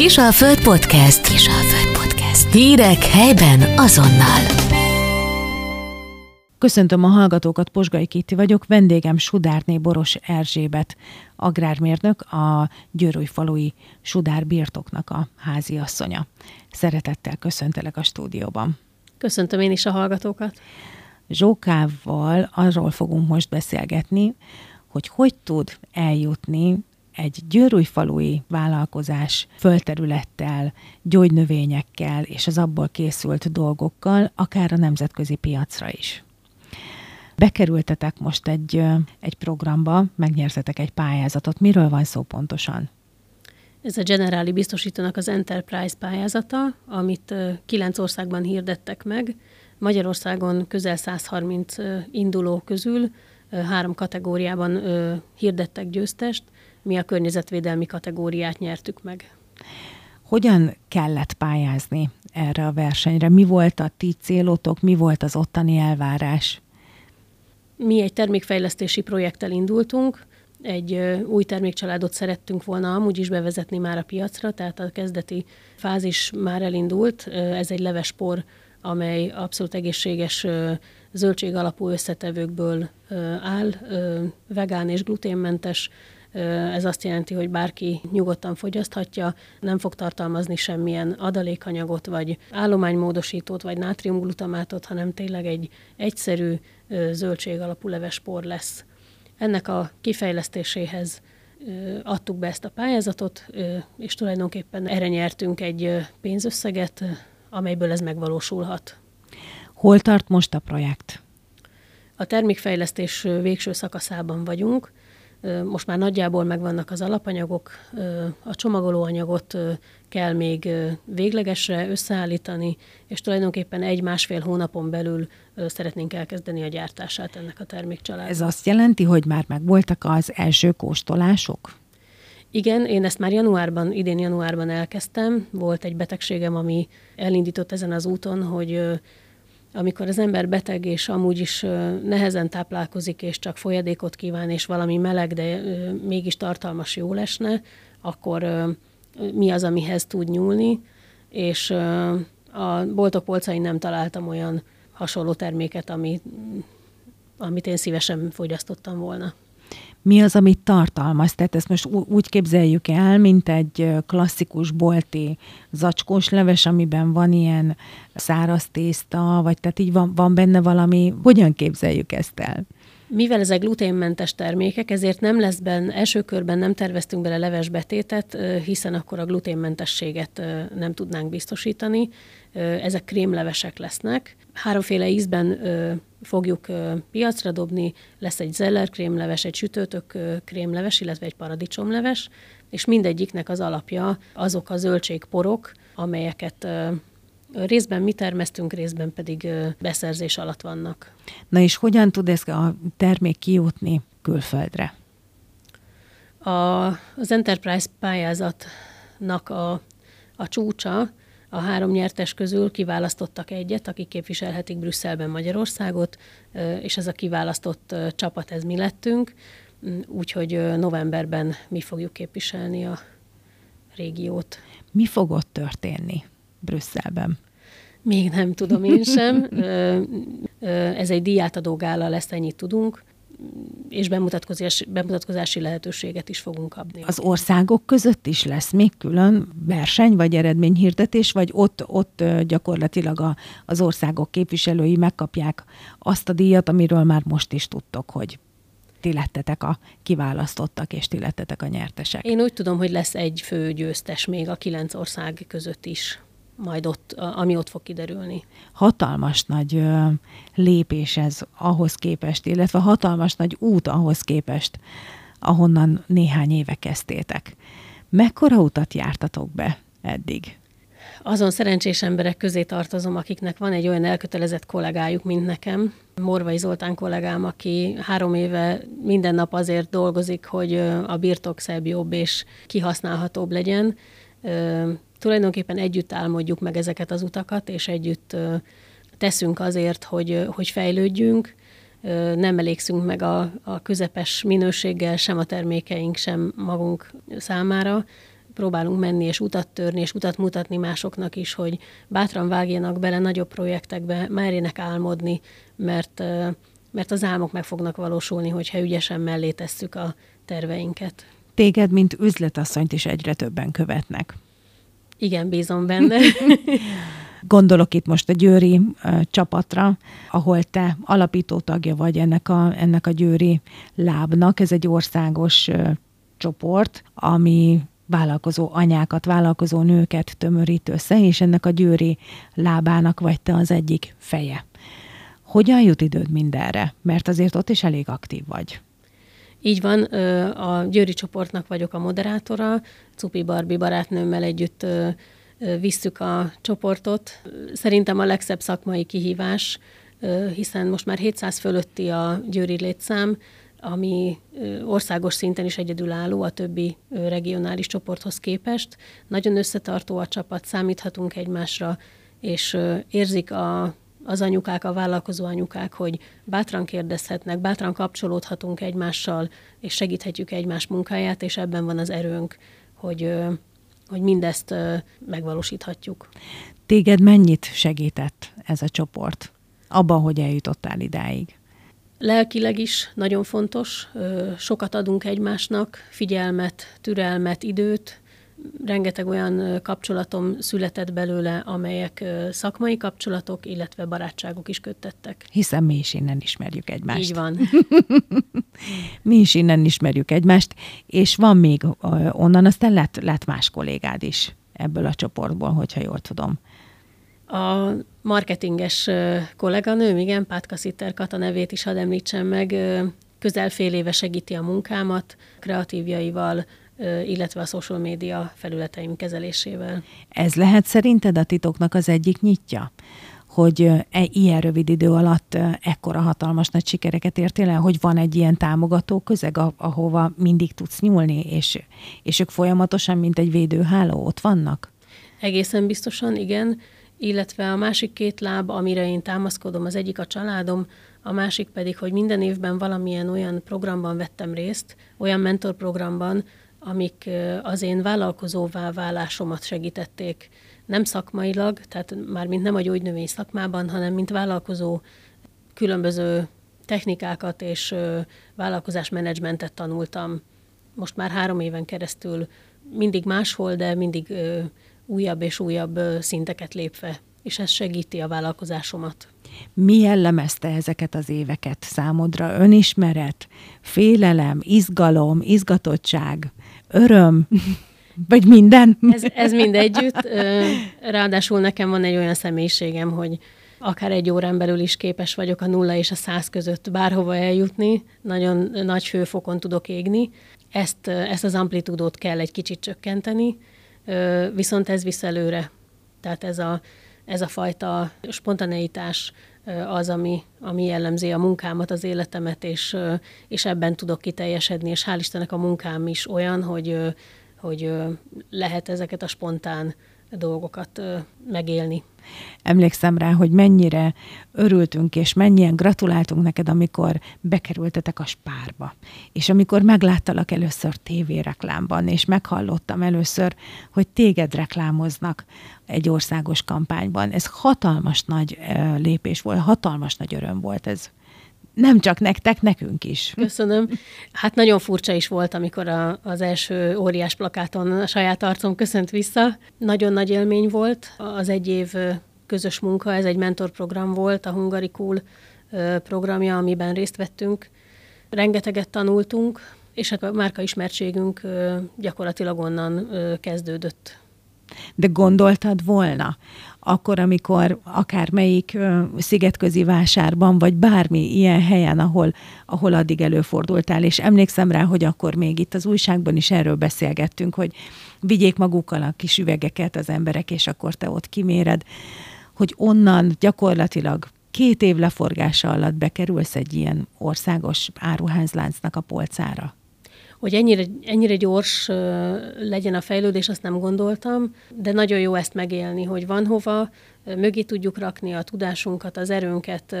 Kisalföld Podcast. Kisalföld Podcast. Hírek helyben azonnal. Köszöntöm a hallgatókat, Posgai Kitti vagyok, vendégem Sudárné Boros Erzsébet, agrármérnök, a Győrújfalui Sudár birtoknak a házi asszonya. Szeretettel köszöntelek a stúdióban. Köszöntöm én is a hallgatókat. Zsókával arról fogunk most beszélgetni, hogy hogy tud eljutni egy győrújfalui vállalkozás földterülettel, gyógynövényekkel és az abból készült dolgokkal, akár a nemzetközi piacra is. Bekerültetek most egy, egy programba, megnyertetek egy pályázatot. Miről van szó pontosan? Ez a Generáli biztosítónak az Enterprise pályázata, amit kilenc országban hirdettek meg. Magyarországon közel 130 induló közül három kategóriában hirdettek győztest, mi a környezetvédelmi kategóriát nyertük meg. Hogyan kellett pályázni erre a versenyre? Mi volt a ti célotok, mi volt az ottani elvárás? Mi egy termékfejlesztési projekttel indultunk, egy új termékcsaládot szerettünk volna amúgy is bevezetni már a piacra, tehát a kezdeti fázis már elindult. Ez egy levespor, amely abszolút egészséges zöldség alapú összetevőkből áll, vegán és gluténmentes, ez azt jelenti, hogy bárki nyugodtan fogyaszthatja, nem fog tartalmazni semmilyen adalékanyagot, vagy állománymódosítót, vagy nátriumglutamátot, hanem tényleg egy egyszerű zöldség alapú levespor lesz. Ennek a kifejlesztéséhez adtuk be ezt a pályázatot, és tulajdonképpen erre nyertünk egy pénzösszeget, amelyből ez megvalósulhat. Hol tart most a projekt? A termékfejlesztés végső szakaszában vagyunk. Most már nagyjából megvannak az alapanyagok, a csomagolóanyagot kell még véglegesre összeállítani, és tulajdonképpen egy-másfél hónapon belül szeretnénk elkezdeni a gyártását ennek a termékcsaládnak. Ez azt jelenti, hogy már megvoltak az első kóstolások? Igen, én ezt már januárban, idén januárban elkezdtem. Volt egy betegségem, ami elindított ezen az úton, hogy amikor az ember beteg, és amúgy is nehezen táplálkozik, és csak folyadékot kíván, és valami meleg, de mégis tartalmas jó lesne, akkor mi az, amihez tud nyúlni, és a boltok polcain nem találtam olyan hasonló terméket, ami, amit én szívesen fogyasztottam volna mi az, amit tartalmaz. Tehát ezt most úgy képzeljük el, mint egy klasszikus bolti zacskós leves, amiben van ilyen száraz tészta, vagy tehát így van, van benne valami. Hogyan képzeljük ezt el? Mivel ezek gluténmentes termékek, ezért nem lesz benne, első körben nem terveztünk bele levesbetétet, hiszen akkor a gluténmentességet nem tudnánk biztosítani. Ezek krémlevesek lesznek. Háromféle ízben fogjuk piacra dobni, lesz egy zeller krémleves, egy sütőtök krémleves, illetve egy paradicsomleves, és mindegyiknek az alapja azok a zöldségporok, amelyeket részben mi termesztünk, részben pedig beszerzés alatt vannak. Na és hogyan tud ez a termék kijutni külföldre? A, az Enterprise pályázatnak a, a csúcsa a három nyertes közül kiválasztottak egyet, akik képviselhetik Brüsszelben Magyarországot, és ez a kiválasztott csapat, ez mi lettünk, úgyhogy novemberben mi fogjuk képviselni a régiót. Mi fog ott történni Brüsszelben? Még nem tudom én sem. Ez egy díjátadó gála lesz, ennyit tudunk és bemutatkozási, bemutatkozási lehetőséget is fogunk kapni. Az országok között is lesz még külön verseny vagy eredményhirdetés, vagy ott, ott gyakorlatilag a, az országok képviselői megkapják azt a díjat, amiről már most is tudtok, hogy ti lettetek a kiválasztottak, és ti lettetek a nyertesek. Én úgy tudom, hogy lesz egy fő győztes még a kilenc ország között is majd ott, ami ott fog kiderülni. Hatalmas nagy ö, lépés ez ahhoz képest, illetve hatalmas nagy út ahhoz képest, ahonnan néhány éve kezdtétek. Mekkora utat jártatok be eddig? Azon szerencsés emberek közé tartozom, akiknek van egy olyan elkötelezett kollégájuk, mint nekem. Morvai Zoltán kollégám, aki három éve minden nap azért dolgozik, hogy a birtok szebb, jobb és kihasználhatóbb legyen tulajdonképpen együtt álmodjuk meg ezeket az utakat, és együtt teszünk azért, hogy, hogy fejlődjünk, nem elégszünk meg a, a közepes minőséggel, sem a termékeink, sem magunk számára. próbálunk menni, és utat törni, és utat mutatni másoknak is, hogy bátran vágjanak bele nagyobb projektekbe, merjenek álmodni, mert, mert az álmok meg fognak valósulni, hogyha ügyesen mellé tesszük a terveinket. Téged, mint üzletasszonyt is egyre többen követnek. Igen, bízom benne. Gondolok itt most a Győri uh, csapatra, ahol te alapító tagja vagy ennek a, ennek a Győri lábnak. Ez egy országos uh, csoport, ami vállalkozó anyákat, vállalkozó nőket tömörít össze, és ennek a Győri lábának vagy te az egyik feje. Hogyan jut időd mindenre? Mert azért ott is elég aktív vagy. Így van, a Győri csoportnak vagyok a moderátora, Cupi Barbi barátnőmmel együtt visszük a csoportot. Szerintem a legszebb szakmai kihívás, hiszen most már 700 fölötti a győri létszám, ami országos szinten is egyedülálló a többi regionális csoporthoz képest. Nagyon összetartó a csapat, számíthatunk egymásra, és érzik a, az anyukák, a vállalkozó anyukák, hogy bátran kérdezhetnek, bátran kapcsolódhatunk egymással, és segíthetjük egymás munkáját, és ebben van az erőnk, hogy hogy mindezt megvalósíthatjuk. Téged mennyit segített ez a csoport abban, hogy eljutottál idáig? Lelkileg is nagyon fontos, sokat adunk egymásnak, figyelmet, türelmet, időt, rengeteg olyan kapcsolatom született belőle, amelyek szakmai kapcsolatok, illetve barátságok is köttettek. Hiszen mi is innen ismerjük egymást. Így van. mi is innen ismerjük egymást, és van még onnan, aztán lett, lett más kollégád is ebből a csoportból, hogyha jól tudom. A marketinges kolléganőm, igen, Pátka Szitter Kata nevét is hadd említsem meg, közel fél éve segíti a munkámat, kreatívjaival, illetve a social média felületeim kezelésével. Ez lehet szerinted a titoknak az egyik nyitja? hogy e, ilyen rövid idő alatt ekkora hatalmas nagy sikereket értél el, hogy van egy ilyen támogató közeg, ahova mindig tudsz nyúlni, és, és ők folyamatosan, mint egy védőháló, ott vannak? Egészen biztosan, igen. Illetve a másik két láb, amire én támaszkodom, az egyik a családom, a másik pedig, hogy minden évben valamilyen olyan programban vettem részt, olyan mentorprogramban, amik az én vállalkozóvá válásomat segítették. Nem szakmailag, tehát már mint nem a gyógynövény szakmában, hanem mint vállalkozó különböző technikákat és vállalkozásmenedzsmentet tanultam. Most már három éven keresztül mindig máshol, de mindig újabb és újabb szinteket lépve, és ez segíti a vállalkozásomat. Mi jellemezte ezeket az éveket számodra? Önismeret, félelem, izgalom, izgatottság, öröm, vagy minden? Ez, ez mind együtt. Ráadásul nekem van egy olyan személyiségem, hogy akár egy órán belül is képes vagyok a nulla és a száz között bárhova eljutni, nagyon nagy főfokon tudok égni. Ezt, ezt az amplitúdót kell egy kicsit csökkenteni, viszont ez visz előre. Tehát ez a, ez a fajta spontaneitás az, ami, ami jellemzi a munkámat, az életemet, és, és ebben tudok kiteljesedni, és hál' Istennek a munkám is olyan, hogy, hogy lehet ezeket a spontán dolgokat megélni. Emlékszem rá, hogy mennyire örültünk, és mennyien gratuláltunk neked, amikor bekerültetek a spárba. És amikor megláttalak először tévéreklámban, és meghallottam először, hogy téged reklámoznak egy országos kampányban. Ez hatalmas nagy lépés volt, hatalmas nagy öröm volt ez nem csak nektek, nekünk is. Köszönöm. Hát nagyon furcsa is volt, amikor a, az első óriás plakáton a saját arcom köszönt vissza. Nagyon nagy élmény volt. Az egy év közös munka, ez egy mentorprogram volt, a Hungarikul programja, amiben részt vettünk. Rengeteget tanultunk, és hát a márka ismertségünk gyakorlatilag onnan kezdődött. De gondoltad volna, akkor, amikor akár melyik szigetközi vásárban, vagy bármi ilyen helyen, ahol, ahol addig előfordultál, és emlékszem rá, hogy akkor még itt az újságban is erről beszélgettünk, hogy vigyék magukkal a kis üvegeket az emberek, és akkor te ott kiméred, hogy onnan gyakorlatilag két év leforgása alatt bekerülsz egy ilyen országos áruházláncnak a polcára. Hogy ennyire, ennyire gyors legyen a fejlődés, azt nem gondoltam, de nagyon jó ezt megélni, hogy van hova, mögé tudjuk rakni a tudásunkat, az erőnket,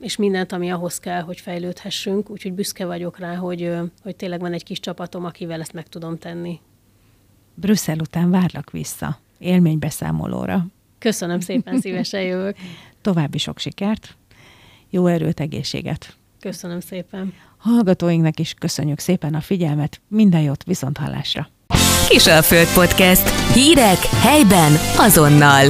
és mindent, ami ahhoz kell, hogy fejlődhessünk. Úgyhogy büszke vagyok rá, hogy, hogy tényleg van egy kis csapatom, akivel ezt meg tudom tenni. Brüsszel után várlak vissza élménybeszámolóra. Köszönöm szépen, szívesen jövök. További sok sikert, jó erőt, egészséget. Köszönöm szépen. Hallgatóinknak is köszönjük szépen a figyelmet, minden jót, viszont hallásra. Kisalföld Podcast. Hírek helyben azonnal.